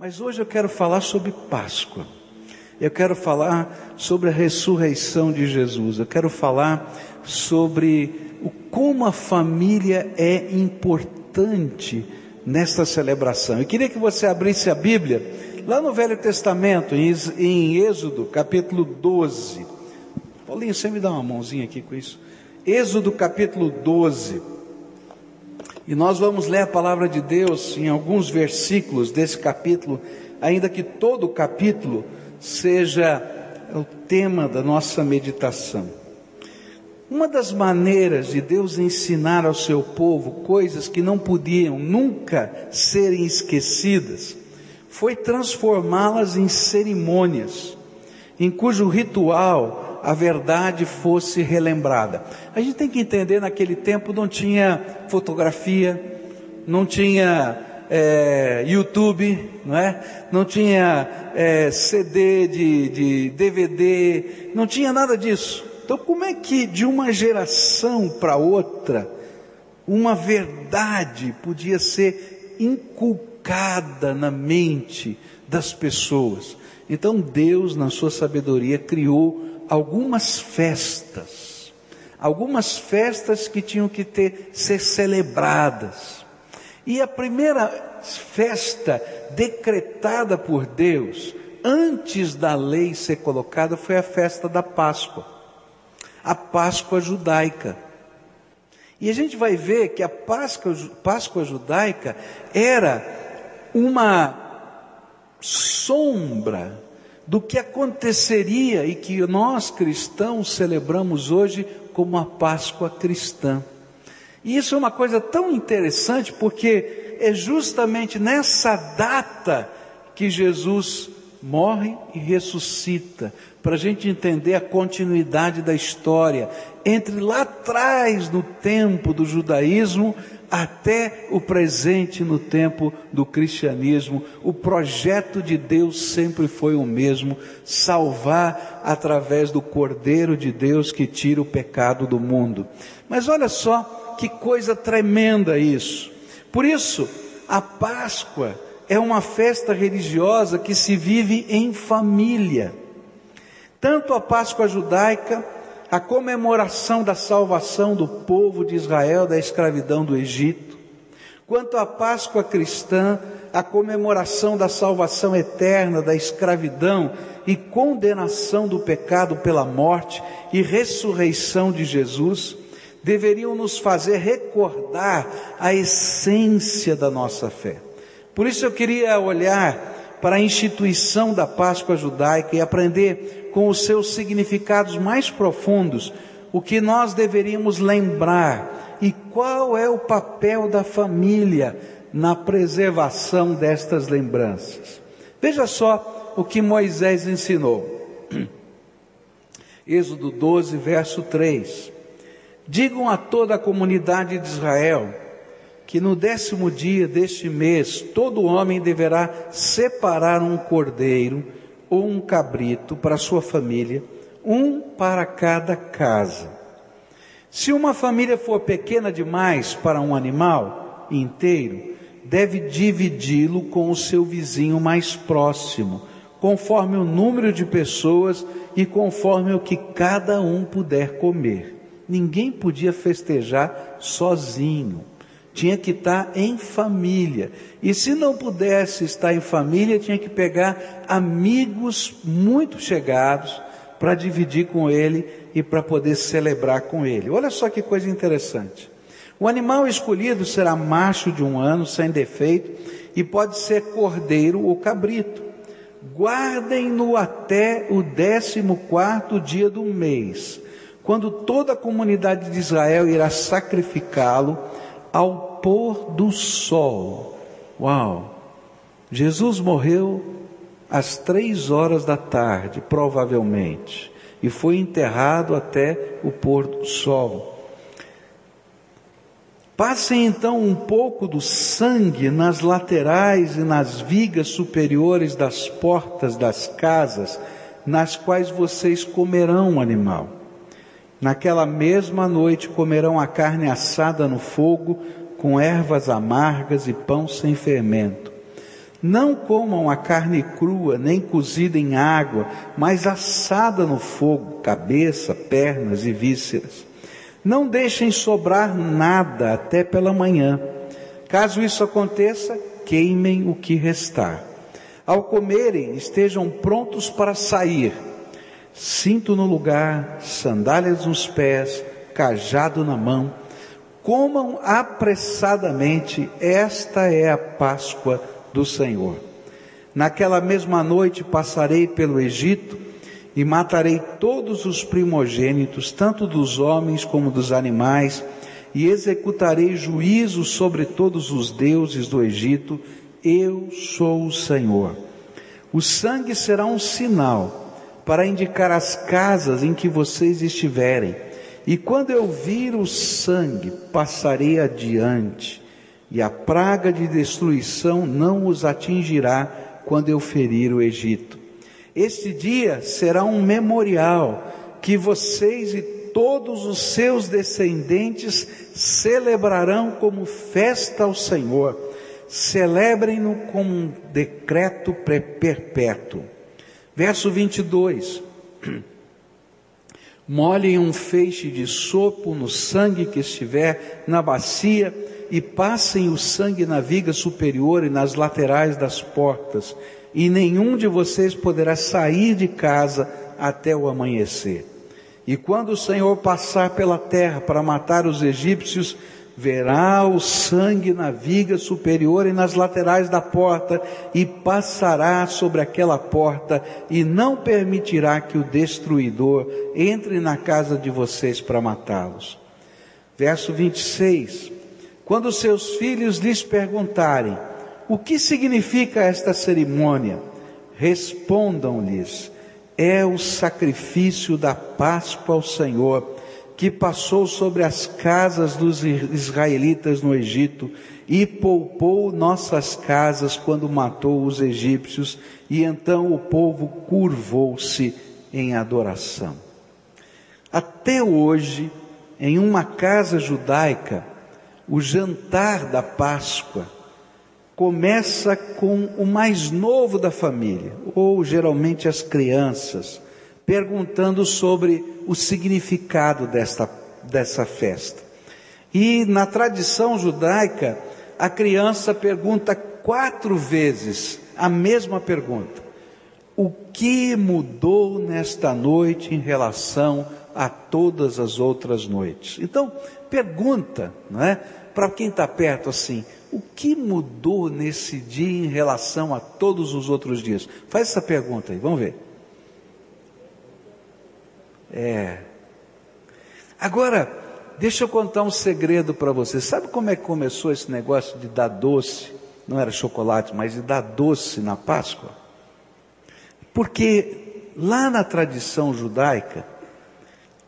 Mas hoje eu quero falar sobre Páscoa. Eu quero falar sobre a ressurreição de Jesus. Eu quero falar sobre o como a família é importante nesta celebração. Eu queria que você abrisse a Bíblia lá no Velho Testamento, em Êxodo, capítulo 12. Paulinho, você me dá uma mãozinha aqui com isso. Êxodo capítulo 12. E nós vamos ler a palavra de Deus em alguns versículos desse capítulo, ainda que todo o capítulo seja o tema da nossa meditação. Uma das maneiras de Deus ensinar ao seu povo coisas que não podiam nunca serem esquecidas foi transformá-las em cerimônias, em cujo ritual a verdade fosse relembrada. A gente tem que entender, naquele tempo não tinha fotografia, não tinha é, YouTube, não é? Não tinha é, CD de, de DVD, não tinha nada disso. Então, como é que de uma geração para outra, uma verdade podia ser inculcada na mente das pessoas? Então, Deus, na sua sabedoria, criou algumas festas, algumas festas que tinham que ter, ser celebradas. E a primeira festa decretada por Deus, antes da lei ser colocada, foi a festa da Páscoa, a Páscoa judaica. E a gente vai ver que a Páscoa, Páscoa judaica era uma sombra do que aconteceria e que nós cristãos celebramos hoje como a Páscoa cristã. E isso é uma coisa tão interessante porque é justamente nessa data que Jesus morre e ressuscita, para a gente entender a continuidade da história, entre lá atrás no tempo do judaísmo até o presente no tempo do cristianismo, o projeto de Deus sempre foi o mesmo: salvar através do Cordeiro de Deus que tira o pecado do mundo. Mas olha só que coisa tremenda isso. Por isso, a Páscoa é uma festa religiosa que se vive em família. Tanto a Páscoa judaica a comemoração da salvação do povo de Israel da escravidão do Egito, quanto à Páscoa cristã, a comemoração da salvação eterna da escravidão e condenação do pecado pela morte e ressurreição de Jesus, deveriam nos fazer recordar a essência da nossa fé. Por isso eu queria olhar para a instituição da Páscoa judaica e aprender com os seus significados mais profundos, o que nós deveríamos lembrar e qual é o papel da família na preservação destas lembranças. Veja só o que Moisés ensinou. Êxodo 12, verso 3. Digam a toda a comunidade de Israel que no décimo dia deste mês todo homem deverá separar um cordeiro ou um cabrito para sua família, um para cada casa. Se uma família for pequena demais para um animal inteiro, deve dividi-lo com o seu vizinho mais próximo, conforme o número de pessoas e conforme o que cada um puder comer. Ninguém podia festejar sozinho tinha que estar em família. E se não pudesse estar em família, tinha que pegar amigos muito chegados para dividir com ele e para poder celebrar com ele. Olha só que coisa interessante. O animal escolhido será macho de um ano, sem defeito, e pode ser cordeiro ou cabrito. Guardem-no até o décimo quarto dia do mês, quando toda a comunidade de Israel irá sacrificá-lo ao pôr do sol. Uau! Jesus morreu às três horas da tarde, provavelmente, e foi enterrado até o pôr do sol. Passem então um pouco do sangue nas laterais e nas vigas superiores das portas das casas, nas quais vocês comerão o animal. Naquela mesma noite comerão a carne assada no fogo, com ervas amargas e pão sem fermento. Não comam a carne crua, nem cozida em água, mas assada no fogo, cabeça, pernas e vísceras. Não deixem sobrar nada até pela manhã. Caso isso aconteça, queimem o que restar. Ao comerem, estejam prontos para sair. Cinto no lugar, sandálias nos pés, cajado na mão. Comam apressadamente, esta é a Páscoa do Senhor. Naquela mesma noite passarei pelo Egito e matarei todos os primogênitos, tanto dos homens como dos animais, e executarei juízo sobre todos os deuses do Egito. Eu sou o Senhor. O sangue será um sinal para indicar as casas em que vocês estiverem. E quando eu vir o sangue, passarei adiante e a praga de destruição não os atingirá quando eu ferir o Egito. Este dia será um memorial que vocês e todos os seus descendentes celebrarão como festa ao Senhor. Celebrem-no como um decreto perpétuo. Verso 22. Molhem um feixe de sopo no sangue que estiver na bacia e passem o sangue na viga superior e nas laterais das portas, e nenhum de vocês poderá sair de casa até o amanhecer. E quando o Senhor passar pela terra para matar os egípcios, verá o sangue na viga superior e nas laterais da porta, e passará sobre aquela porta, e não permitirá que o destruidor entre na casa de vocês para matá-los. Verso 26. Quando seus filhos lhes perguntarem o que significa esta cerimônia, respondam-lhes: é o sacrifício da Páscoa ao Senhor, que passou sobre as casas dos israelitas no Egito e poupou nossas casas quando matou os egípcios, e então o povo curvou-se em adoração. Até hoje, em uma casa judaica, o jantar da Páscoa começa com o mais novo da família, ou geralmente as crianças, perguntando sobre o significado desta, dessa festa. E na tradição judaica, a criança pergunta quatro vezes a mesma pergunta: O que mudou nesta noite em relação a todas as outras noites? Então, pergunta, não é? para quem está perto assim, o que mudou nesse dia em relação a todos os outros dias? Faz essa pergunta aí, vamos ver. É. Agora, deixa eu contar um segredo para você. Sabe como é que começou esse negócio de dar doce? Não era chocolate, mas de dar doce na Páscoa? Porque lá na tradição judaica,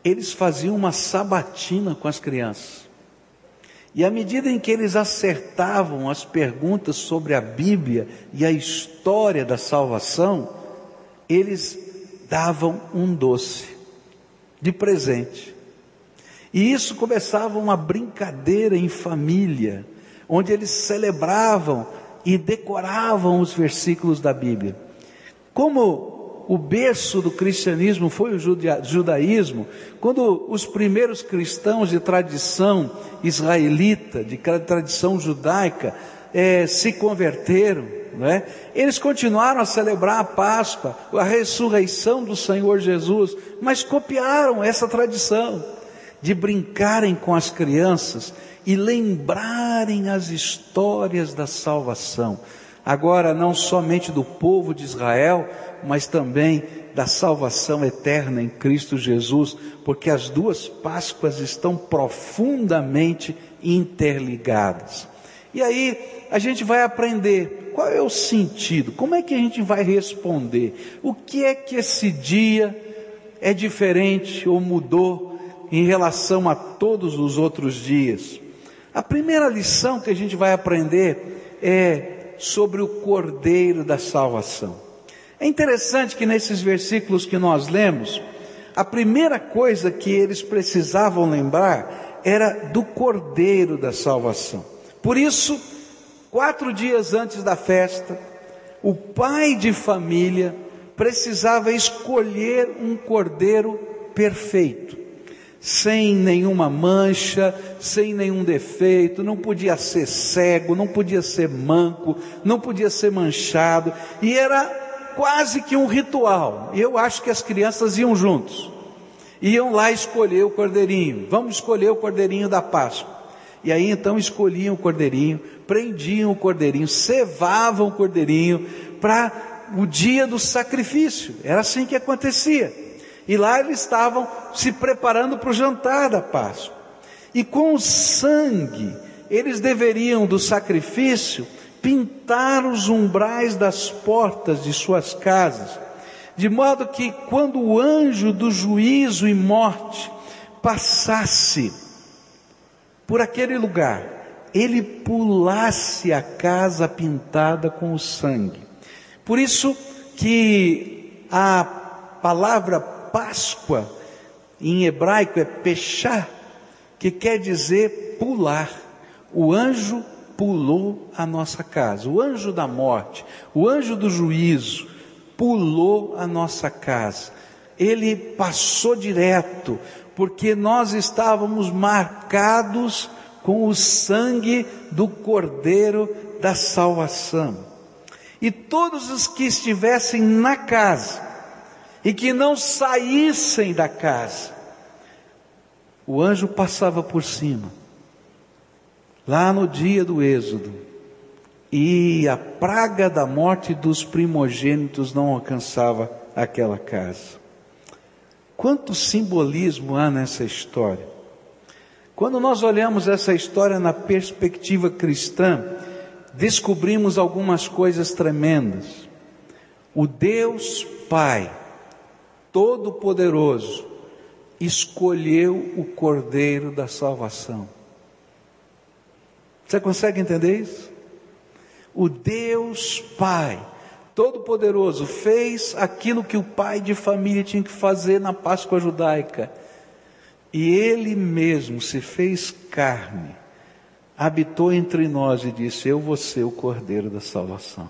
eles faziam uma sabatina com as crianças. E à medida em que eles acertavam as perguntas sobre a Bíblia e a história da salvação, eles davam um doce de presente. E isso começava uma brincadeira em família, onde eles celebravam e decoravam os versículos da Bíblia. Como o berço do cristianismo foi o judaísmo, quando os primeiros cristãos de tradição israelita, de tradição judaica, é, se converteram, é? eles continuaram a celebrar a Páscoa, a ressurreição do Senhor Jesus, mas copiaram essa tradição de brincarem com as crianças e lembrarem as histórias da salvação. Agora, não somente do povo de Israel, mas também da salvação eterna em Cristo Jesus, porque as duas Páscoas estão profundamente interligadas. E aí a gente vai aprender qual é o sentido, como é que a gente vai responder, o que é que esse dia é diferente ou mudou em relação a todos os outros dias. A primeira lição que a gente vai aprender é sobre o Cordeiro da Salvação. É interessante que nesses versículos que nós lemos, a primeira coisa que eles precisavam lembrar era do Cordeiro da Salvação. Por isso, quatro dias antes da festa, O pai de família precisava escolher um cordeiro perfeito, sem nenhuma mancha, sem nenhum defeito, não podia ser cego, não podia ser manco, não podia ser manchado, e era quase que um ritual. Eu acho que as crianças iam juntos. Iam lá escolher o cordeirinho. Vamos escolher o cordeirinho da Páscoa. E aí então escolhiam o cordeirinho, prendiam o cordeirinho, cevavam o cordeirinho para o dia do sacrifício. Era assim que acontecia. E lá eles estavam se preparando para o jantar da Páscoa. E com o sangue, eles deveriam do sacrifício pintar os umbrais das portas de suas casas, de modo que quando o anjo do juízo e morte passasse por aquele lugar, ele pulasse a casa pintada com o sangue. Por isso que a palavra Páscoa em hebraico é pechá, que quer dizer pular. O anjo pulou a nossa casa, o anjo da morte, o anjo do juízo pulou a nossa casa. Ele passou direto, porque nós estávamos marcados com o sangue do Cordeiro da salvação e todos os que estivessem na casa e que não saíssem da casa, o anjo passava por cima, lá no dia do Êxodo, e a praga da morte dos primogênitos não alcançava aquela casa. Quanto simbolismo há nessa história? Quando nós olhamos essa história na perspectiva cristã, descobrimos algumas coisas tremendas. O Deus Pai, Todo-Poderoso, escolheu o Cordeiro da salvação. Você consegue entender isso? O Deus Pai, Todo-Poderoso, fez aquilo que o pai de família tinha que fazer na Páscoa judaica. E ele mesmo se fez carne habitou entre nós e disse: Eu vou ser o Cordeiro da salvação.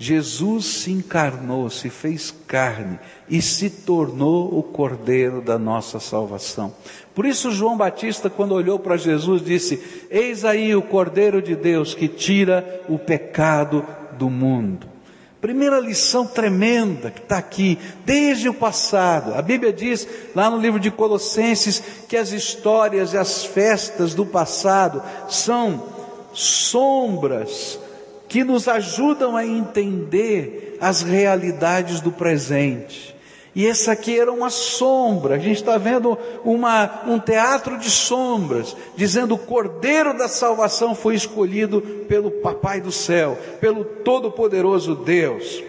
Jesus se encarnou, se fez carne e se tornou o Cordeiro da nossa salvação. Por isso, João Batista, quando olhou para Jesus, disse: Eis aí o Cordeiro de Deus que tira o pecado do mundo. Primeira lição tremenda que está aqui, desde o passado. A Bíblia diz, lá no livro de Colossenses, que as histórias e as festas do passado são sombras que nos ajudam a entender as realidades do presente. E essa aqui era uma sombra, a gente está vendo uma, um teatro de sombras, dizendo o Cordeiro da Salvação foi escolhido pelo Papai do Céu, pelo Todo-Poderoso Deus.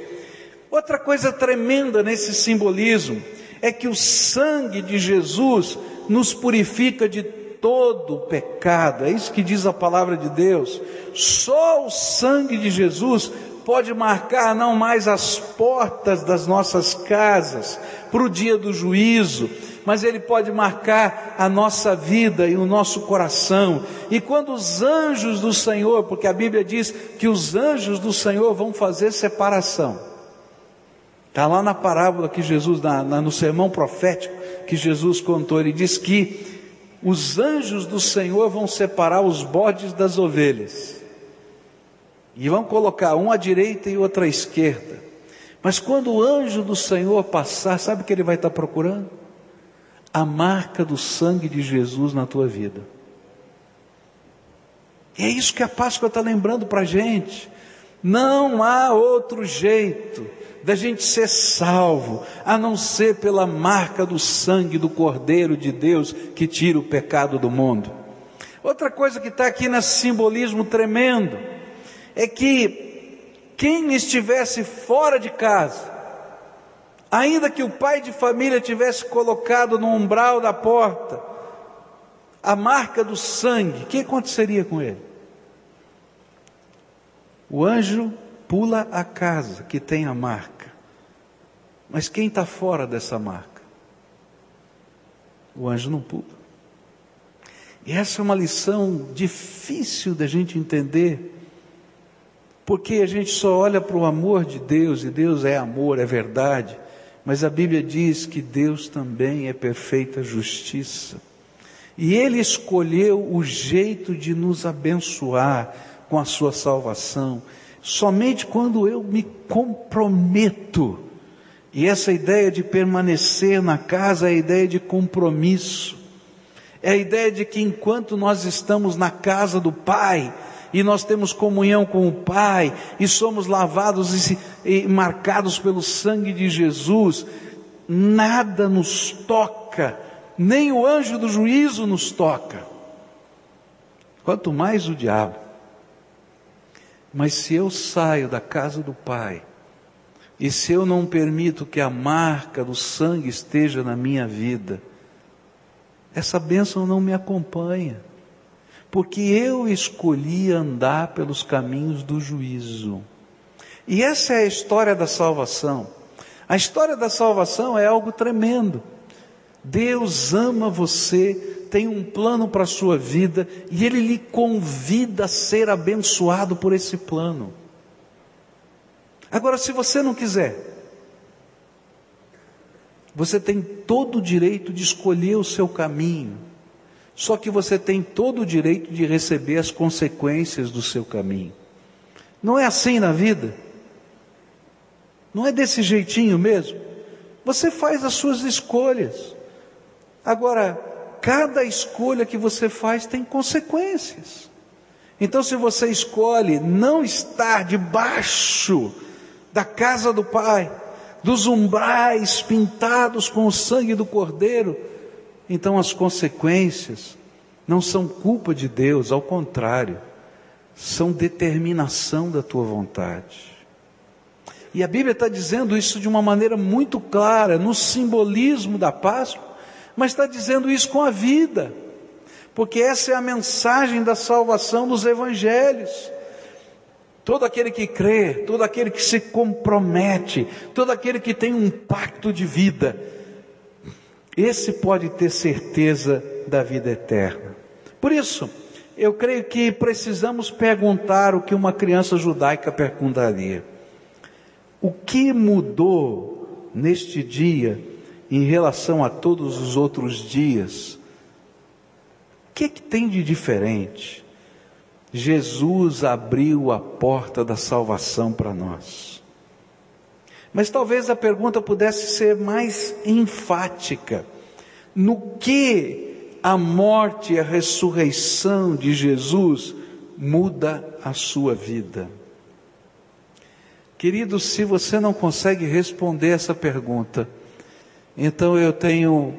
Outra coisa tremenda nesse simbolismo é que o sangue de Jesus nos purifica de todo pecado, é isso que diz a palavra de Deus. Só o sangue de Jesus pode marcar não mais as portas das nossas casas para o dia do juízo, mas ele pode marcar a nossa vida e o nosso coração. E quando os anjos do Senhor, porque a Bíblia diz que os anjos do Senhor vão fazer separação. Está lá na parábola que Jesus, na, na, no sermão profético que Jesus contou, ele diz que os anjos do Senhor vão separar os bodes das ovelhas. E vão colocar um à direita e outro à esquerda. Mas quando o anjo do Senhor passar, sabe o que ele vai estar procurando? A marca do sangue de Jesus na tua vida. E é isso que a Páscoa está lembrando para a gente. Não há outro jeito da gente ser salvo, a não ser pela marca do sangue do Cordeiro de Deus que tira o pecado do mundo. Outra coisa que está aqui nesse simbolismo tremendo é que quem estivesse fora de casa, ainda que o pai de família tivesse colocado no umbral da porta a marca do sangue, o que aconteceria com ele? O anjo pula a casa que tem a marca, mas quem está fora dessa marca? O anjo não pula. E essa é uma lição difícil da gente entender porque a gente só olha para o amor de Deus, e Deus é amor, é verdade, mas a Bíblia diz que Deus também é perfeita justiça. E Ele escolheu o jeito de nos abençoar com a Sua salvação, somente quando eu me comprometo. E essa ideia de permanecer na casa é a ideia de compromisso. É a ideia de que enquanto nós estamos na casa do Pai, e nós temos comunhão com o Pai, e somos lavados e, e marcados pelo sangue de Jesus, nada nos toca, nem o anjo do juízo nos toca, quanto mais o diabo. Mas se eu saio da casa do Pai, e se eu não permito que a marca do sangue esteja na minha vida, essa bênção não me acompanha porque eu escolhi andar pelos caminhos do juízo. E essa é a história da salvação. A história da salvação é algo tremendo. Deus ama você, tem um plano para a sua vida e Ele lhe convida a ser abençoado por esse plano. Agora, se você não quiser, você tem todo o direito de escolher o seu caminho. Só que você tem todo o direito de receber as consequências do seu caminho. Não é assim na vida? Não é desse jeitinho mesmo? Você faz as suas escolhas. Agora, cada escolha que você faz tem consequências. Então, se você escolhe não estar debaixo da casa do Pai, dos umbrais pintados com o sangue do Cordeiro, então as consequências não são culpa de Deus, ao contrário, são determinação da tua vontade. E a Bíblia está dizendo isso de uma maneira muito clara, no simbolismo da Páscoa, mas está dizendo isso com a vida, porque essa é a mensagem da salvação dos evangelhos. Todo aquele que crê, todo aquele que se compromete, todo aquele que tem um pacto de vida, esse pode ter certeza da vida eterna. Por isso, eu creio que precisamos perguntar o que uma criança judaica perguntaria: O que mudou neste dia em relação a todos os outros dias? O que, é que tem de diferente? Jesus abriu a porta da salvação para nós. Mas talvez a pergunta pudesse ser mais enfática. No que a morte e a ressurreição de Jesus muda a sua vida? Querido, se você não consegue responder essa pergunta, então eu tenho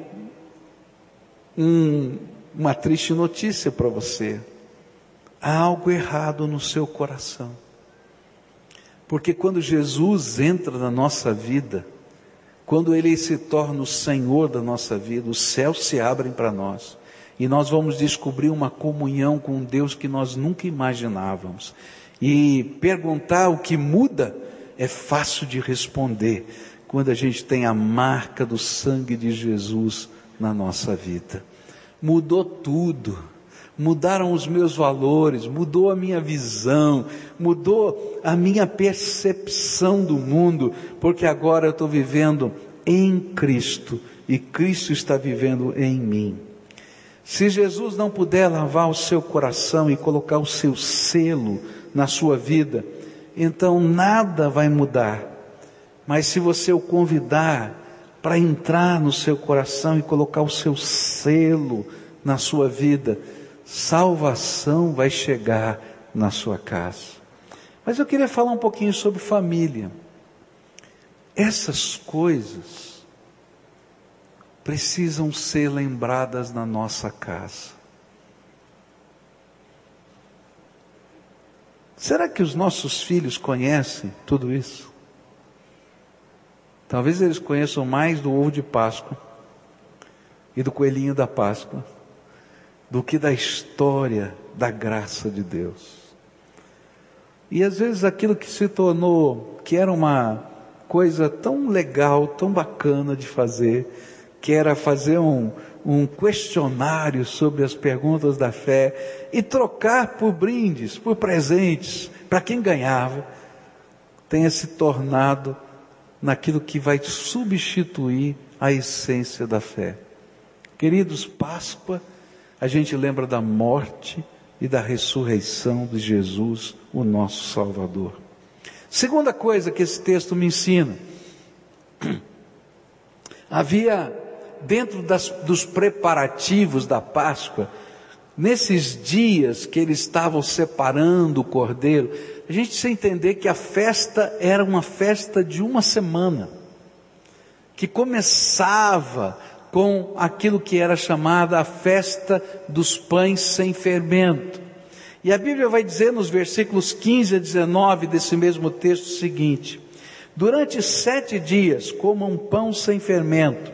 um, uma triste notícia para você. Há algo errado no seu coração. Porque quando Jesus entra na nossa vida, quando Ele se torna o Senhor da nossa vida, os céus se abrem para nós. E nós vamos descobrir uma comunhão com Deus que nós nunca imaginávamos. E perguntar o que muda é fácil de responder quando a gente tem a marca do sangue de Jesus na nossa vida. Mudou tudo mudaram os meus valores, mudou a minha visão, mudou a minha percepção do mundo, porque agora eu estou vivendo em Cristo e Cristo está vivendo em mim. Se Jesus não puder lavar o seu coração e colocar o seu selo na sua vida, então nada vai mudar. Mas se você o convidar para entrar no seu coração e colocar o seu selo na sua vida, salvação vai chegar na sua casa. Mas eu queria falar um pouquinho sobre família. Essas coisas precisam ser lembradas na nossa casa. Será que os nossos filhos conhecem tudo isso? Talvez eles conheçam mais do ovo de Páscoa e do coelhinho da Páscoa do que da história da graça de Deus. E às vezes aquilo que se tornou, que era uma coisa tão legal, tão bacana de fazer, que era fazer um, um questionário sobre as perguntas da fé e trocar por brindes, por presentes, para quem ganhava, tenha se tornado naquilo que vai substituir a essência da fé. Queridos, Páscoa, a gente lembra da morte e da ressurreição de Jesus, o nosso Salvador. Segunda coisa que esse texto me ensina, havia dentro das, dos preparativos da Páscoa, nesses dias que eles estavam separando o cordeiro, a gente precisa entender que a festa era uma festa de uma semana, que começava com aquilo que era chamada a festa dos pães sem fermento. E a Bíblia vai dizer nos versículos 15 a 19 desse mesmo texto o seguinte: Durante sete dias comam pão sem fermento.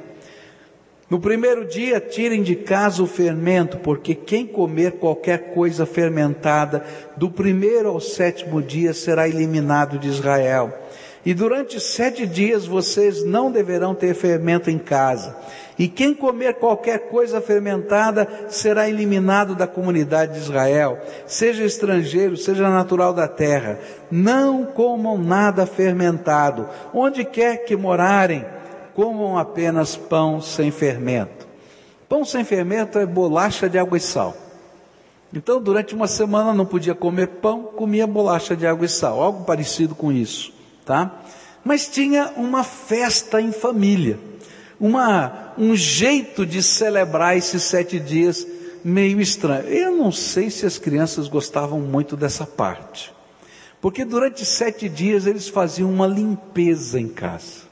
No primeiro dia, tirem de casa o fermento, porque quem comer qualquer coisa fermentada, do primeiro ao sétimo dia será eliminado de Israel. E durante sete dias vocês não deverão ter fermento em casa. E quem comer qualquer coisa fermentada será eliminado da comunidade de Israel, seja estrangeiro, seja natural da terra. Não comam nada fermentado. Onde quer que morarem, comam apenas pão sem fermento. Pão sem fermento é bolacha de água e sal. Então, durante uma semana não podia comer pão, comia bolacha de água e sal, algo parecido com isso, tá? Mas tinha uma festa em família uma, um jeito de celebrar esses sete dias meio estranho. Eu não sei se as crianças gostavam muito dessa parte, porque durante sete dias eles faziam uma limpeza em casa.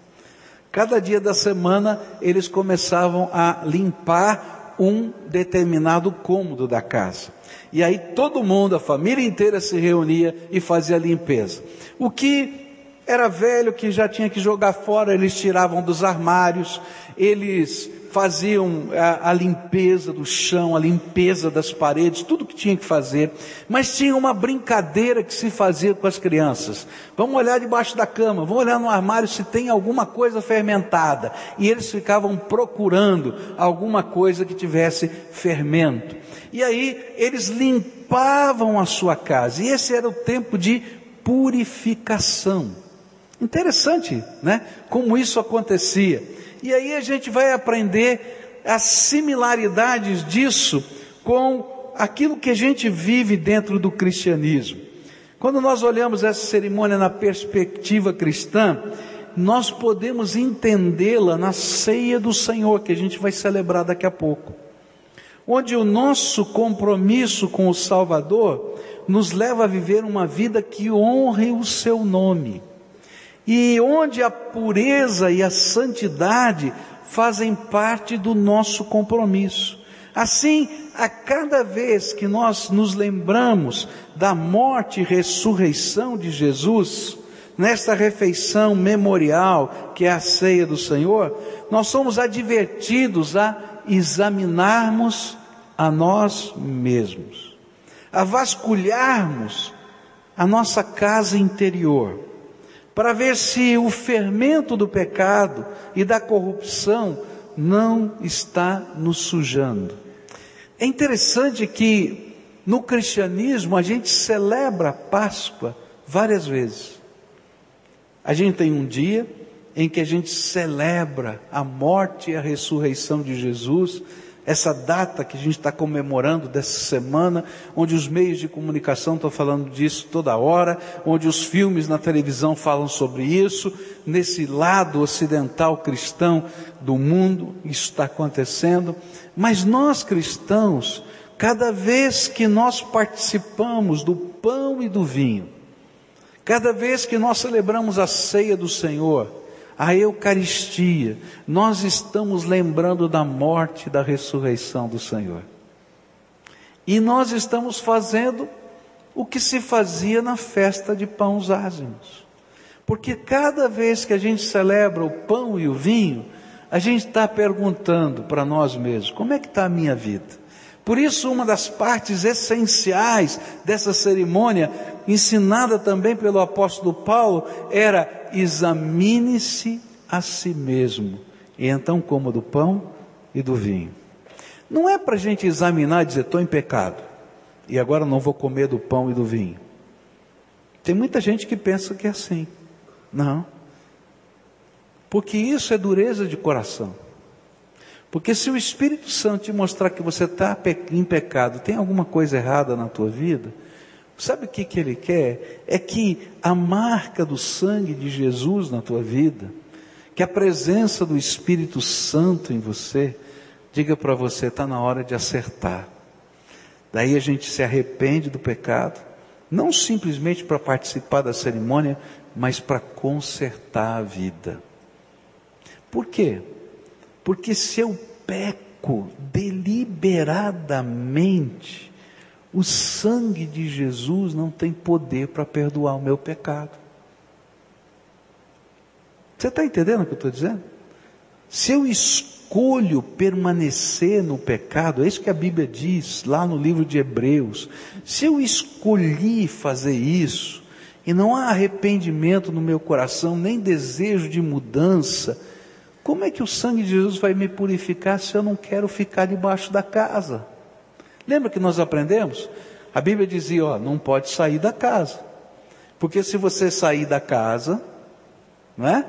Cada dia da semana eles começavam a limpar um determinado cômodo da casa. E aí todo mundo, a família inteira se reunia e fazia a limpeza. O que era velho que já tinha que jogar fora, eles tiravam dos armários, eles faziam a, a, limpeza do chão, a limpeza das paredes, tudo que tinha que fazer. Mas tinha uma brincadeira que se fazia com as crianças. Vamos olhar debaixo da cama, vamos olhar no armário se tem alguma coisa fermentada. E eles ficavam procurando alguma coisa que tivesse fermento. E aí eles limpavam a sua casa. E esse era o tempo de purificação. Interessante, né? Como isso acontecia. E aí a gente vai aprender as similaridades disso com aquilo que a gente vive dentro do cristianismo. Quando nós olhamos essa cerimônia na perspectiva cristã, nós podemos entendê-la na ceia do Senhor, que a gente vai celebrar daqui a pouco. Onde o nosso compromisso com o Salvador nos leva a viver uma vida que honre o seu nome e onde a pureza e a santidade fazem parte do nosso compromisso. Assim, a cada vez que nós nos lembramos da morte e ressurreição de Jesus, nesta refeição memorial que é a ceia do Senhor, nós somos advertidos a examinarmos a nós mesmos, a vasculharmos a nossa casa interior para ver se o fermento do pecado e da corrupção não está nos sujando. É interessante que no cristianismo a gente celebra a Páscoa várias vezes. A gente tem um dia em que a gente celebra a morte e a ressurreição de Jesus, essa data que a gente está comemorando dessa semana, onde os meios de comunicação estão falando disso toda hora, onde os filmes na televisão falam sobre isso, nesse lado ocidental cristão do mundo, isso está acontecendo. Mas nós cristãos, cada vez que nós participamos do pão e do vinho, cada vez que nós celebramos a ceia do Senhor, a Eucaristia, nós estamos lembrando da morte e da ressurreição do Senhor. E nós estamos fazendo o que se fazia na festa de pães ázimos. Porque cada vez que a gente celebra o pão e o vinho, a gente está perguntando para nós mesmos: como é que está a minha vida? Por isso, uma das partes essenciais dessa cerimônia, ensinada também pelo apóstolo Paulo, era examine-se a si mesmo, e então coma do pão e do vinho. Não é para a gente examinar e dizer, estou em pecado, e agora não vou comer do pão e do vinho. Tem muita gente que pensa que é assim. Não. Porque isso é dureza de coração. Porque se o Espírito Santo te mostrar que você está em pecado, tem alguma coisa errada na tua vida, sabe o que, que ele quer? É que a marca do sangue de Jesus na tua vida, que a presença do Espírito Santo em você, diga para você, está na hora de acertar. Daí a gente se arrepende do pecado, não simplesmente para participar da cerimônia, mas para consertar a vida. Por quê? Porque se eu peco deliberadamente, o sangue de Jesus não tem poder para perdoar o meu pecado. Você está entendendo o que eu estou dizendo? Se eu escolho permanecer no pecado, é isso que a Bíblia diz lá no livro de Hebreus. Se eu escolhi fazer isso, e não há arrependimento no meu coração, nem desejo de mudança, como é que o sangue de Jesus vai me purificar se eu não quero ficar debaixo da casa? Lembra que nós aprendemos? A Bíblia dizia, ó, não pode sair da casa. Porque se você sair da casa, não é?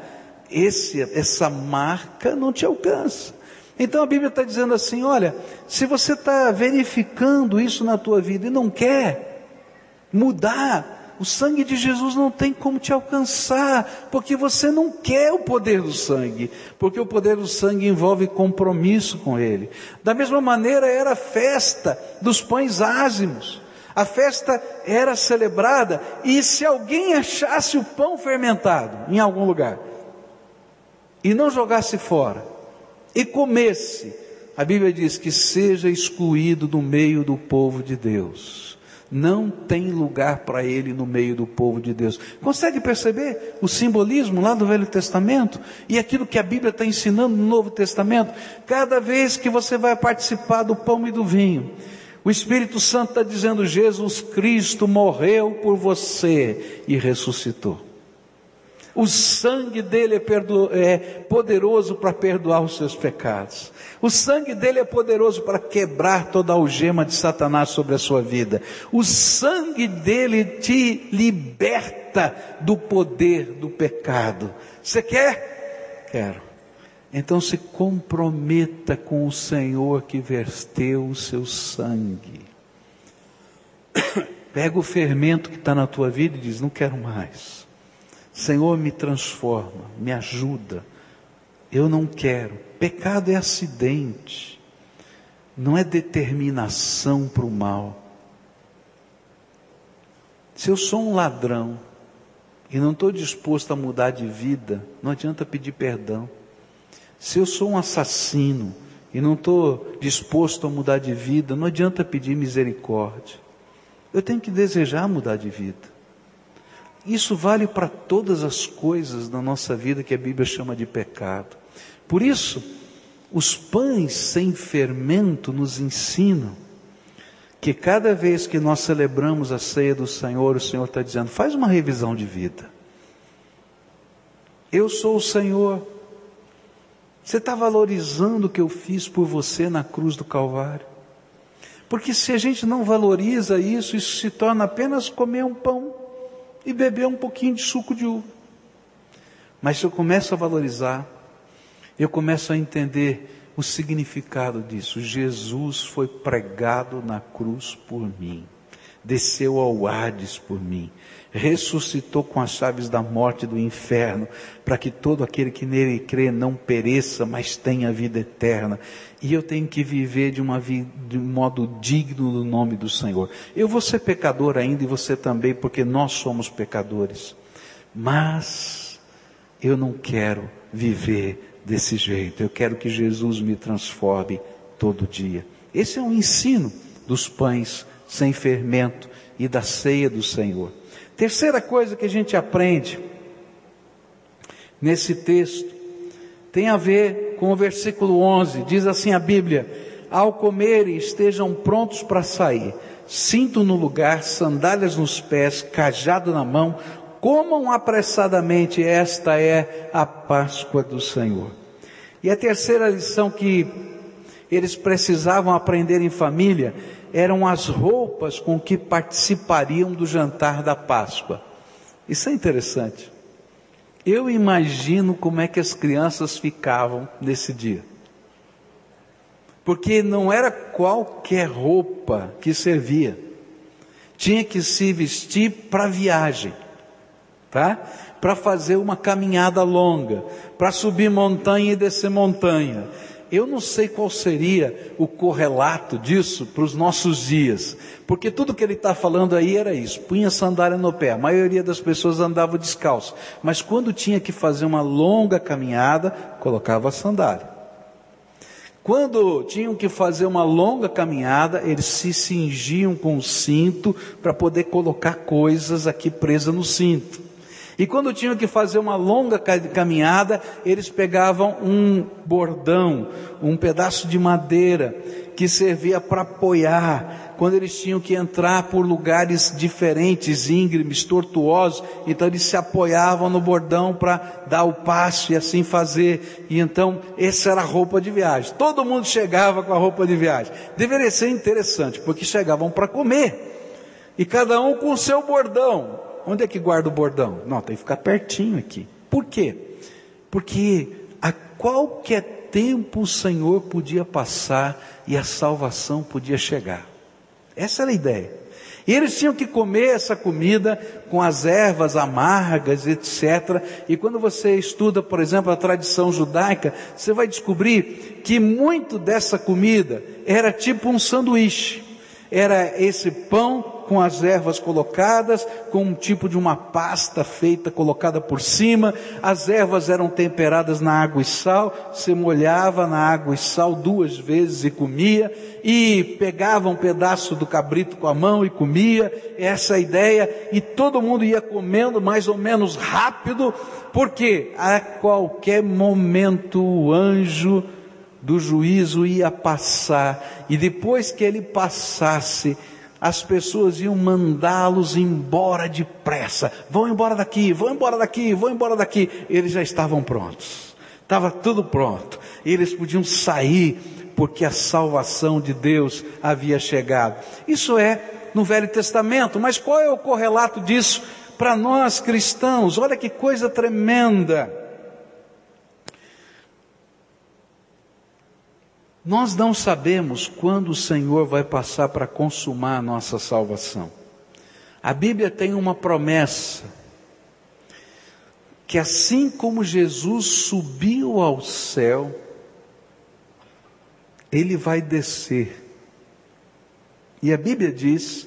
esse, essa marca não te alcança. Então a Bíblia está dizendo assim: olha, se você está verificando isso na tua vida e não quer mudar, o sangue de Jesus não tem como te alcançar, porque você não quer o poder do sangue, porque o poder do sangue envolve compromisso com Ele. Da mesma maneira era a festa dos pães ázimos. A festa era celebrada e se alguém achasse o pão fermentado em algum lugar, e não jogasse fora, e comesse, a Bíblia diz que seja excluído do meio do povo de Deus. Não tem lugar para ele no meio do povo de Deus. Consegue perceber o simbolismo lá do Velho Testamento e aquilo que a Bíblia está ensinando no Novo Testamento? Cada vez que você vai participar do pão e do vinho, o Espírito Santo está dizendo: Jesus Cristo morreu por você e ressuscitou. O sangue dele é, perdo... é poderoso para perdoar os seus pecados. O sangue dele é poderoso para quebrar toda a algema de Satanás sobre a sua vida. O sangue dele te liberta do poder do pecado. Você quer? Quero. Então se comprometa com o Senhor que verteu o seu sangue. Pega o fermento que está na tua vida e diz: Não quero mais. Senhor, me transforma, me ajuda. Eu não quero. Pecado é acidente, não é determinação para o mal. Se eu sou um ladrão e não estou disposto a mudar de vida, não adianta pedir perdão. Se eu sou um assassino e não estou disposto a mudar de vida, não adianta pedir misericórdia. Eu tenho que desejar mudar de vida. Isso vale para todas as coisas da nossa vida que a Bíblia chama de pecado. Por isso, os pães sem fermento nos ensinam que cada vez que nós celebramos a ceia do Senhor, o Senhor está dizendo: faz uma revisão de vida. Eu sou o Senhor. Você está valorizando o que eu fiz por você na cruz do Calvário? Porque se a gente não valoriza isso, isso se torna apenas comer um pão e beber um pouquinho de suco de uva. Mas se eu começo a valorizar, eu começo a entender o significado disso. Jesus foi pregado na cruz por mim, desceu ao Hades por mim, ressuscitou com as chaves da morte e do inferno, para que todo aquele que nele crê não pereça, mas tenha vida eterna. E eu tenho que viver de, uma, de um modo digno do nome do Senhor. Eu vou ser pecador ainda e você também, porque nós somos pecadores. Mas eu não quero viver desse jeito. Eu quero que Jesus me transforme todo dia. Esse é um ensino dos pães sem fermento e da ceia do Senhor. Terceira coisa que a gente aprende nesse texto tem a ver com o versículo 11. Diz assim a Bíblia: Ao comerem, estejam prontos para sair, cinto no lugar, sandálias nos pés, cajado na mão, comam apressadamente, esta é a Páscoa do Senhor. E a terceira lição que eles precisavam aprender em família eram as roupas com que participariam do jantar da Páscoa. Isso é interessante. Eu imagino como é que as crianças ficavam nesse dia. Porque não era qualquer roupa que servia. Tinha que se vestir para viagem, tá? Para fazer uma caminhada longa, para subir montanha e descer montanha. Eu não sei qual seria o correlato disso para os nossos dias, porque tudo que ele está falando aí era isso: punha sandália no pé. A maioria das pessoas andava descalço, mas quando tinha que fazer uma longa caminhada, colocava a sandália. Quando tinham que fazer uma longa caminhada, eles se cingiam com o cinto para poder colocar coisas aqui presas no cinto. E quando tinham que fazer uma longa caminhada, eles pegavam um bordão, um pedaço de madeira que servia para apoiar quando eles tinham que entrar por lugares diferentes, íngremes, tortuosos, então eles se apoiavam no bordão para dar o passo e assim fazer. E então, essa era a roupa de viagem. Todo mundo chegava com a roupa de viagem. Deveria ser interessante, porque chegavam para comer. E cada um com o seu bordão. Onde é que guarda o bordão? Não, tem que ficar pertinho aqui. Por quê? Porque a qualquer tempo o Senhor podia passar e a salvação podia chegar. Essa era a ideia. E eles tinham que comer essa comida com as ervas amargas, etc. E quando você estuda, por exemplo, a tradição judaica, você vai descobrir que muito dessa comida era tipo um sanduíche. Era esse pão com as ervas colocadas, com um tipo de uma pasta feita colocada por cima. As ervas eram temperadas na água e sal, se molhava na água e sal duas vezes e comia, e pegava um pedaço do cabrito com a mão e comia. Essa é a ideia, e todo mundo ia comendo mais ou menos rápido, porque a qualquer momento o anjo do juízo ia passar, e depois que ele passasse, as pessoas iam mandá-los embora depressa. Vão embora daqui, vão embora daqui, vão embora daqui. Eles já estavam prontos. Estava tudo pronto. Eles podiam sair porque a salvação de Deus havia chegado. Isso é no Velho Testamento, mas qual é o correlato disso para nós cristãos? Olha que coisa tremenda. Nós não sabemos quando o Senhor vai passar para consumar a nossa salvação. A Bíblia tem uma promessa que assim como Jesus subiu ao céu, ele vai descer. E a Bíblia diz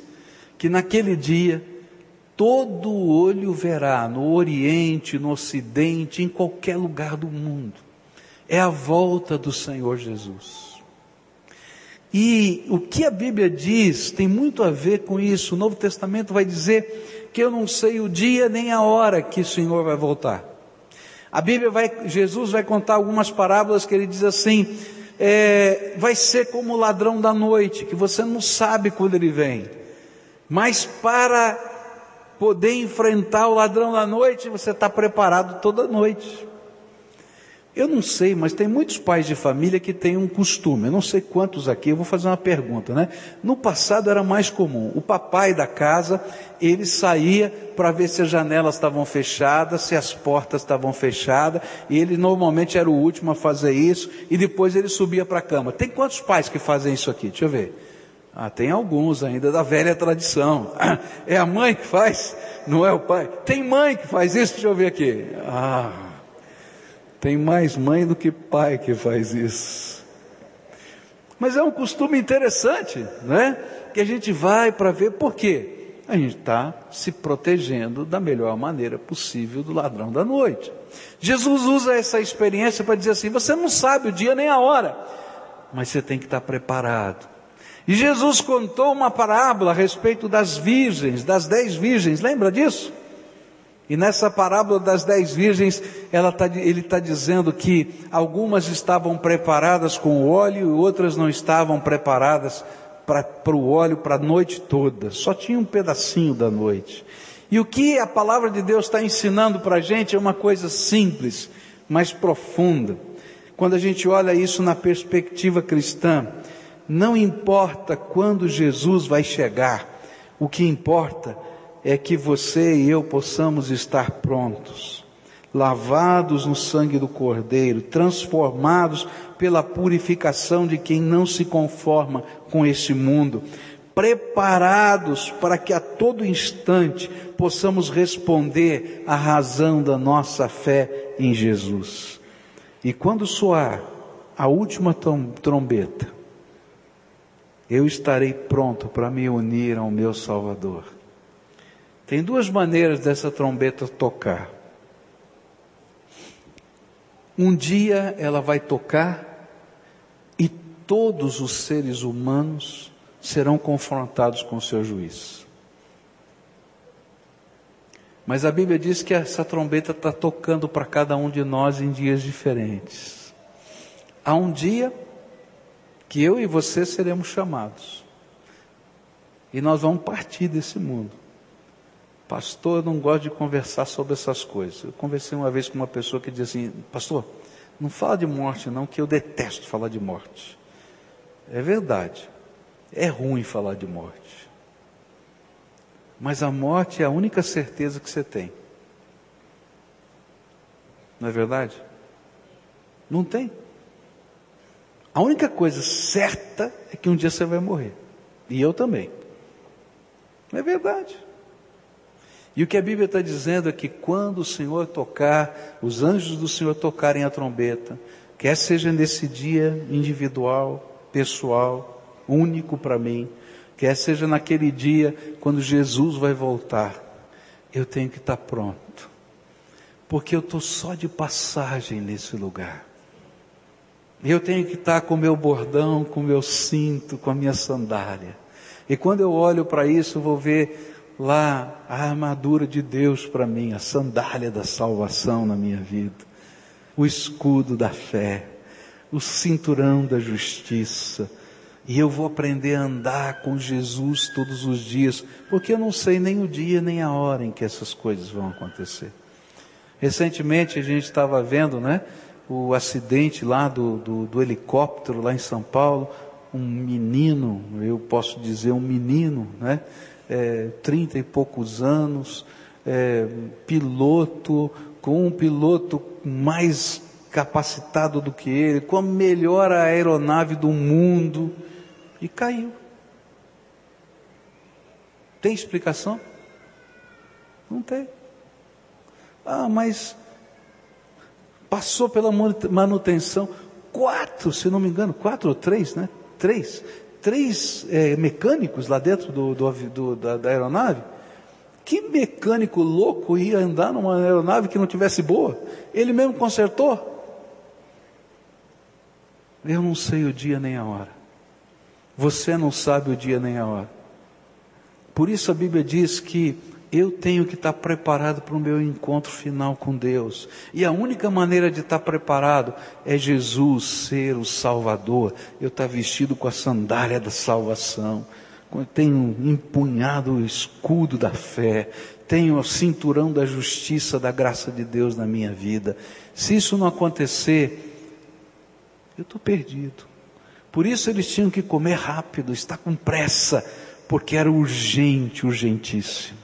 que naquele dia todo olho verá, no Oriente, no Ocidente, em qualquer lugar do mundo. É a volta do Senhor Jesus. E o que a Bíblia diz tem muito a ver com isso. O Novo Testamento vai dizer que eu não sei o dia nem a hora que o Senhor vai voltar. A Bíblia vai, Jesus vai contar algumas parábolas que ele diz assim: é, vai ser como o ladrão da noite, que você não sabe quando ele vem, mas para poder enfrentar o ladrão da noite, você está preparado toda noite. Eu não sei, mas tem muitos pais de família que têm um costume, eu não sei quantos aqui, eu vou fazer uma pergunta, né? No passado era mais comum, o papai da casa, ele saía para ver se as janelas estavam fechadas, se as portas estavam fechadas, e ele normalmente era o último a fazer isso, e depois ele subia para a cama. Tem quantos pais que fazem isso aqui? Deixa eu ver. Ah, tem alguns ainda da velha tradição. É a mãe que faz, não é o pai. Tem mãe que faz isso, deixa eu ver aqui. Ah, tem mais mãe do que pai que faz isso. Mas é um costume interessante, né? Que a gente vai para ver por quê? A gente está se protegendo da melhor maneira possível do ladrão da noite. Jesus usa essa experiência para dizer assim: você não sabe o dia nem a hora, mas você tem que estar tá preparado. E Jesus contou uma parábola a respeito das virgens, das dez virgens, lembra disso? E nessa parábola das dez virgens, tá, ele está dizendo que algumas estavam preparadas com o óleo e outras não estavam preparadas para o óleo para a noite toda, só tinha um pedacinho da noite. E o que a palavra de Deus está ensinando para a gente é uma coisa simples, mas profunda. Quando a gente olha isso na perspectiva cristã, não importa quando Jesus vai chegar, o que importa é que você e eu possamos estar prontos, lavados no sangue do Cordeiro, transformados pela purificação de quem não se conforma com este mundo, preparados para que a todo instante possamos responder à razão da nossa fé em Jesus. E quando soar a última trombeta, eu estarei pronto para me unir ao meu Salvador. Tem duas maneiras dessa trombeta tocar. Um dia ela vai tocar e todos os seres humanos serão confrontados com o seu juiz. Mas a Bíblia diz que essa trombeta está tocando para cada um de nós em dias diferentes. Há um dia que eu e você seremos chamados. E nós vamos partir desse mundo. Pastor, eu não gosto de conversar sobre essas coisas. Eu conversei uma vez com uma pessoa que dizia assim: Pastor, não fala de morte, não, que eu detesto falar de morte. É verdade. É ruim falar de morte. Mas a morte é a única certeza que você tem. Não é verdade? Não tem. A única coisa certa é que um dia você vai morrer. E eu também. Não é verdade. E o que a Bíblia está dizendo é que quando o Senhor tocar, os anjos do Senhor tocarem a trombeta, quer seja nesse dia individual, pessoal, único para mim, quer seja naquele dia quando Jesus vai voltar, eu tenho que estar tá pronto, porque eu estou só de passagem nesse lugar. Eu tenho que estar tá com o meu bordão, com o meu cinto, com a minha sandália. E quando eu olho para isso, eu vou ver lá a armadura de Deus para mim, a sandália da salvação na minha vida, o escudo da fé, o cinturão da justiça. E eu vou aprender a andar com Jesus todos os dias, porque eu não sei nem o dia nem a hora em que essas coisas vão acontecer. Recentemente a gente estava vendo, né, o acidente lá do, do, do helicóptero lá em São Paulo, um menino, eu posso dizer um menino, né, é, trinta e poucos anos, é, piloto, com um piloto mais capacitado do que ele, com a melhor aeronave do mundo, e caiu. Tem explicação? Não tem. Ah, mas passou pela manutenção. Quatro, se não me engano, quatro ou três, né? Três três é, mecânicos lá dentro do, do, do, da, da aeronave. Que mecânico louco ia andar numa aeronave que não tivesse boa? Ele mesmo consertou. Eu não sei o dia nem a hora. Você não sabe o dia nem a hora. Por isso a Bíblia diz que eu tenho que estar preparado para o meu encontro final com Deus. E a única maneira de estar preparado é Jesus ser o Salvador. Eu estar vestido com a sandália da salvação. Tenho empunhado o escudo da fé. Tenho o cinturão da justiça, da graça de Deus na minha vida. Se isso não acontecer, eu estou perdido. Por isso eles tinham que comer rápido, estar com pressa, porque era urgente, urgentíssimo.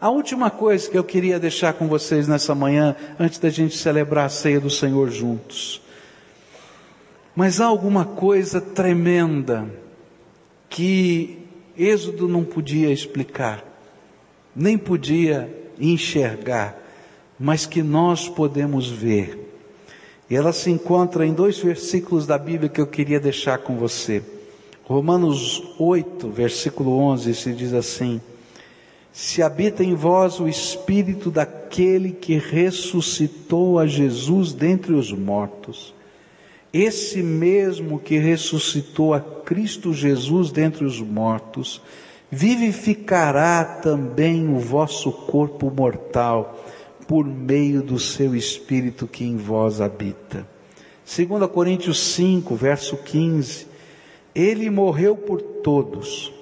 A última coisa que eu queria deixar com vocês nessa manhã, antes da gente celebrar a ceia do Senhor juntos. Mas há alguma coisa tremenda que Êxodo não podia explicar, nem podia enxergar, mas que nós podemos ver. E ela se encontra em dois versículos da Bíblia que eu queria deixar com você. Romanos 8, versículo 11, se diz assim: se habita em vós o espírito daquele que ressuscitou a Jesus dentre os mortos, esse mesmo que ressuscitou a Cristo Jesus dentre os mortos, vivificará também o vosso corpo mortal por meio do seu espírito que em vós habita. 2 Coríntios 5, verso 15. Ele morreu por todos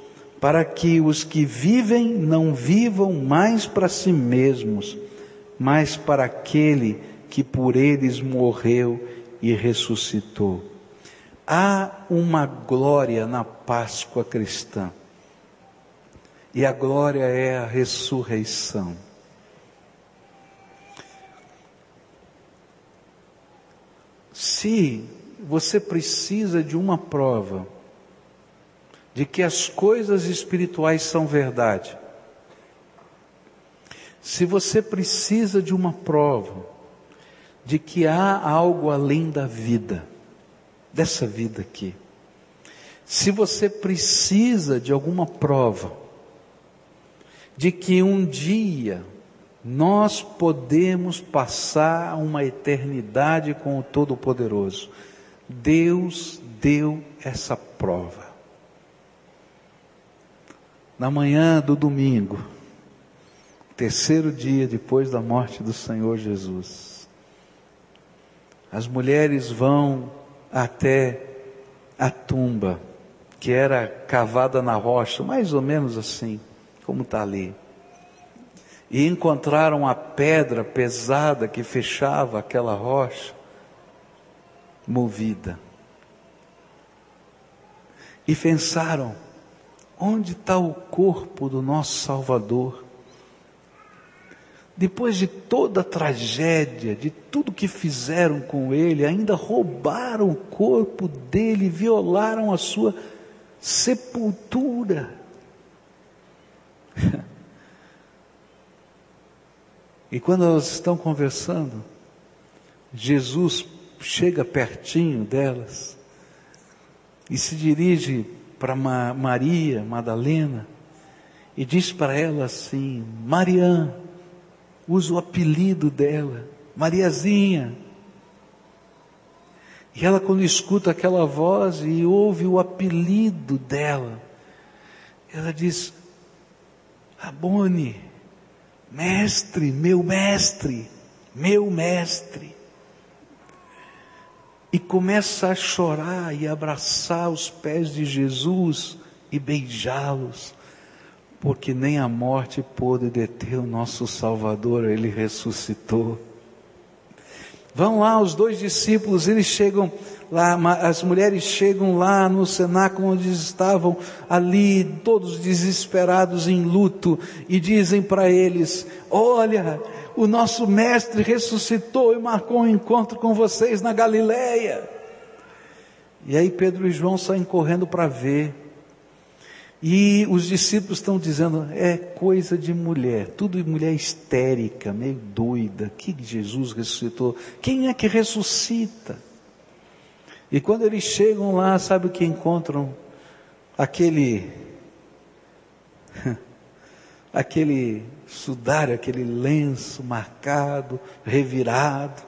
para que os que vivem não vivam mais para si mesmos, mas para aquele que por eles morreu e ressuscitou. Há uma glória na Páscoa cristã. E a glória é a ressurreição. Se você precisa de uma prova de que as coisas espirituais são verdade, se você precisa de uma prova de que há algo além da vida, dessa vida aqui, se você precisa de alguma prova de que um dia nós podemos passar uma eternidade com o Todo-Poderoso, Deus deu essa prova. Na manhã do domingo, terceiro dia depois da morte do Senhor Jesus, as mulheres vão até a tumba que era cavada na rocha, mais ou menos assim, como está ali. E encontraram a pedra pesada que fechava aquela rocha, movida. E pensaram: onde está o corpo do nosso Salvador? Depois de toda a tragédia, de tudo que fizeram com ele, ainda roubaram o corpo dele, violaram a sua sepultura. e quando elas estão conversando, Jesus chega pertinho delas e se dirige para Maria Madalena e diz para ela assim: Mariã, usa o apelido dela, Mariazinha. E ela, quando escuta aquela voz e ouve o apelido dela, ela diz: Rabone, mestre, meu mestre, meu mestre. E começa a chorar e abraçar os pés de Jesus e beijá-los, porque nem a morte pôde deter o nosso Salvador, ele ressuscitou. Vão lá os dois discípulos, eles chegam lá, as mulheres chegam lá no cenáculo onde estavam ali, todos desesperados em luto, e dizem para eles: Olha, o nosso mestre ressuscitou e marcou um encontro com vocês na Galileia. E aí Pedro e João saem correndo para ver. E os discípulos estão dizendo, é coisa de mulher, tudo mulher histérica, meio doida. Que Jesus ressuscitou? Quem é que ressuscita? E quando eles chegam lá, sabe o que encontram? Aquele, aquele sudário, aquele lenço marcado, revirado,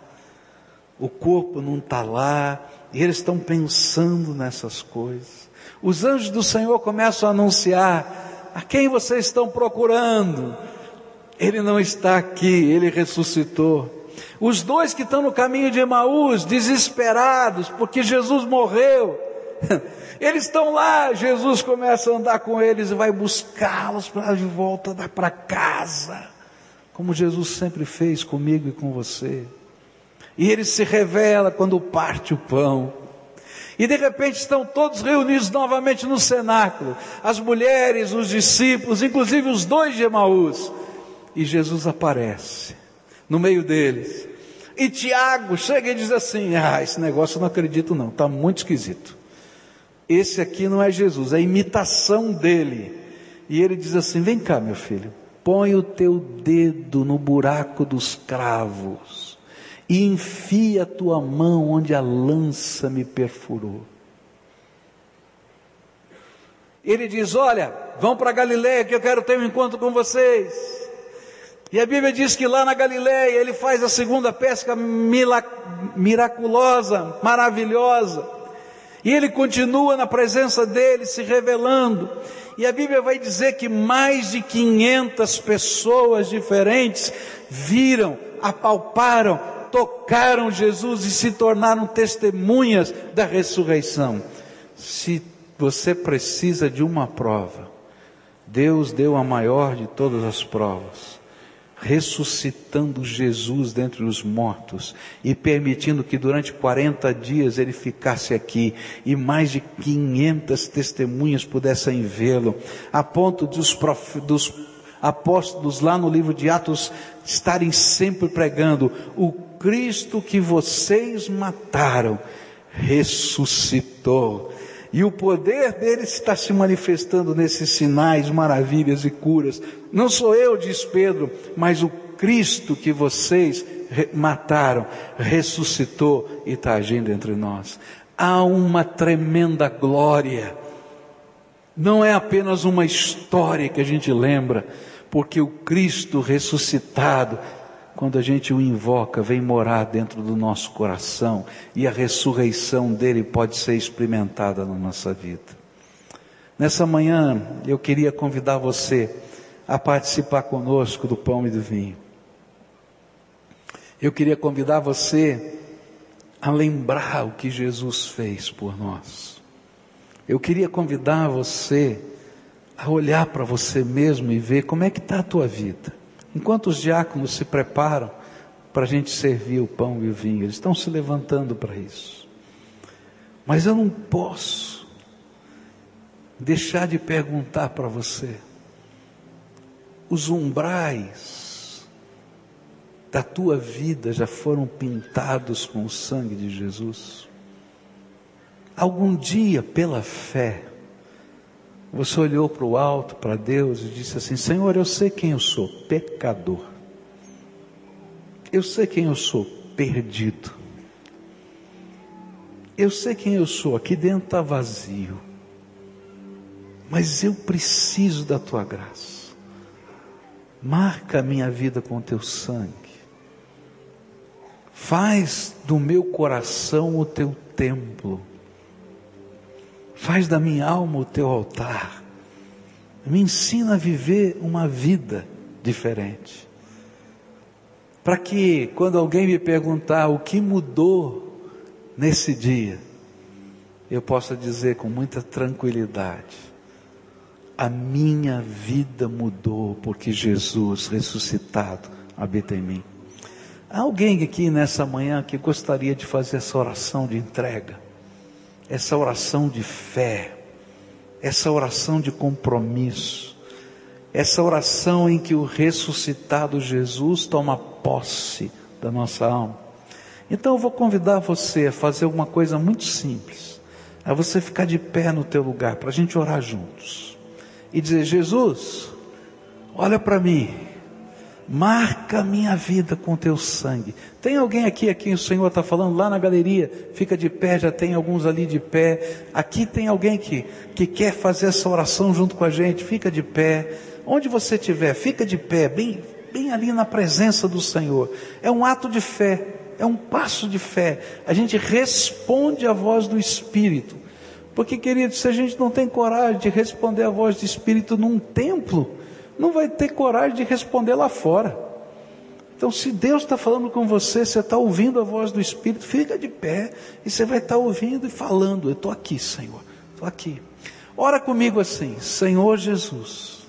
o corpo não está lá, e eles estão pensando nessas coisas. Os anjos do Senhor começam a anunciar: a quem vocês estão procurando? Ele não está aqui, ele ressuscitou. Os dois que estão no caminho de Emaús, desesperados, porque Jesus morreu, eles estão lá, Jesus começa a andar com eles e vai buscá-los para de volta para casa, como Jesus sempre fez comigo e com você. E ele se revela quando parte o pão. E de repente estão todos reunidos novamente no cenáculo, as mulheres, os discípulos, inclusive os dois de Emaús. E Jesus aparece no meio deles. E Tiago chega e diz assim: Ah, esse negócio eu não acredito, não, está muito esquisito. Esse aqui não é Jesus, é imitação dele. E ele diz assim: Vem cá, meu filho, põe o teu dedo no buraco dos cravos e enfia a tua mão onde a lança me perfurou. Ele diz: Olha, vão para Galiléia que eu quero ter um encontro com vocês. E a Bíblia diz que lá na Galiléia ele faz a segunda pesca miraculosa, maravilhosa. E ele continua na presença dele, se revelando. E a Bíblia vai dizer que mais de 500 pessoas diferentes viram, apalparam, tocaram Jesus e se tornaram testemunhas da ressurreição. Se você precisa de uma prova, Deus deu a maior de todas as provas, ressuscitando Jesus dentre os mortos e permitindo que durante 40 dias ele ficasse aqui e mais de 500 testemunhas pudessem vê-lo, a ponto dos, prof, dos apóstolos lá no livro de Atos estarem sempre pregando: o Cristo que vocês mataram ressuscitou. E o poder dele está se manifestando nesses sinais, maravilhas e curas. Não sou eu, diz Pedro, mas o Cristo que vocês mataram, ressuscitou e está agindo entre nós. Há uma tremenda glória. Não é apenas uma história que a gente lembra, porque o Cristo ressuscitado quando a gente o invoca, vem morar dentro do nosso coração e a ressurreição dele pode ser experimentada na nossa vida. Nessa manhã, eu queria convidar você a participar conosco do pão e do vinho. Eu queria convidar você a lembrar o que Jesus fez por nós. Eu queria convidar você a olhar para você mesmo e ver como é que está a tua vida. Enquanto os diáconos se preparam para a gente servir o pão e o vinho, eles estão se levantando para isso. Mas eu não posso deixar de perguntar para você: os umbrais da tua vida já foram pintados com o sangue de Jesus? Algum dia, pela fé, você olhou para o alto, para Deus e disse assim: Senhor, eu sei quem eu sou, pecador. Eu sei quem eu sou, perdido. Eu sei quem eu sou, aqui dentro está vazio. Mas eu preciso da tua graça. Marca a minha vida com teu sangue. Faz do meu coração o teu templo. Faz da minha alma o teu altar. Me ensina a viver uma vida diferente. Para que quando alguém me perguntar o que mudou nesse dia, eu possa dizer com muita tranquilidade: a minha vida mudou porque Jesus ressuscitado habita em mim. Há alguém aqui nessa manhã que gostaria de fazer essa oração de entrega? Essa oração de fé, essa oração de compromisso, essa oração em que o ressuscitado Jesus toma posse da nossa alma. Então eu vou convidar você a fazer uma coisa muito simples, a você ficar de pé no teu lugar para a gente orar juntos e dizer: Jesus, olha para mim, Marca a minha vida com teu sangue. Tem alguém aqui a quem o Senhor está falando lá na galeria? Fica de pé, já tem alguns ali de pé. Aqui tem alguém que, que quer fazer essa oração junto com a gente. Fica de pé. Onde você estiver, fica de pé, bem, bem ali na presença do Senhor. É um ato de fé, é um passo de fé. A gente responde à voz do Espírito. Porque, querido, se a gente não tem coragem de responder à voz do Espírito num templo, não vai ter coragem de responder lá fora. Então, se Deus está falando com você, você está ouvindo a voz do Espírito, fica de pé e você vai estar tá ouvindo e falando: Eu estou aqui, Senhor, estou aqui. Ora comigo assim: Senhor Jesus,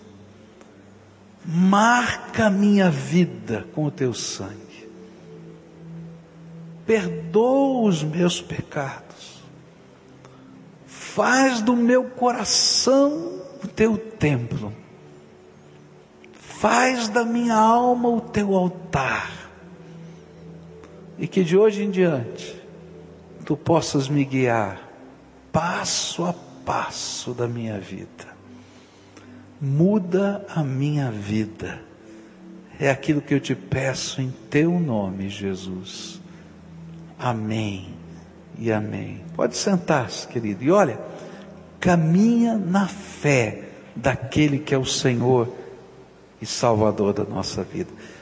marca minha vida com o teu sangue, perdoa os meus pecados, faz do meu coração o teu templo Faz da minha alma o teu altar. E que de hoje em diante tu possas me guiar passo a passo da minha vida. Muda a minha vida. É aquilo que eu te peço em teu nome, Jesus. Amém e amém. Pode sentar-se, querido. E olha, caminha na fé daquele que é o Senhor e Salvador da nossa vida.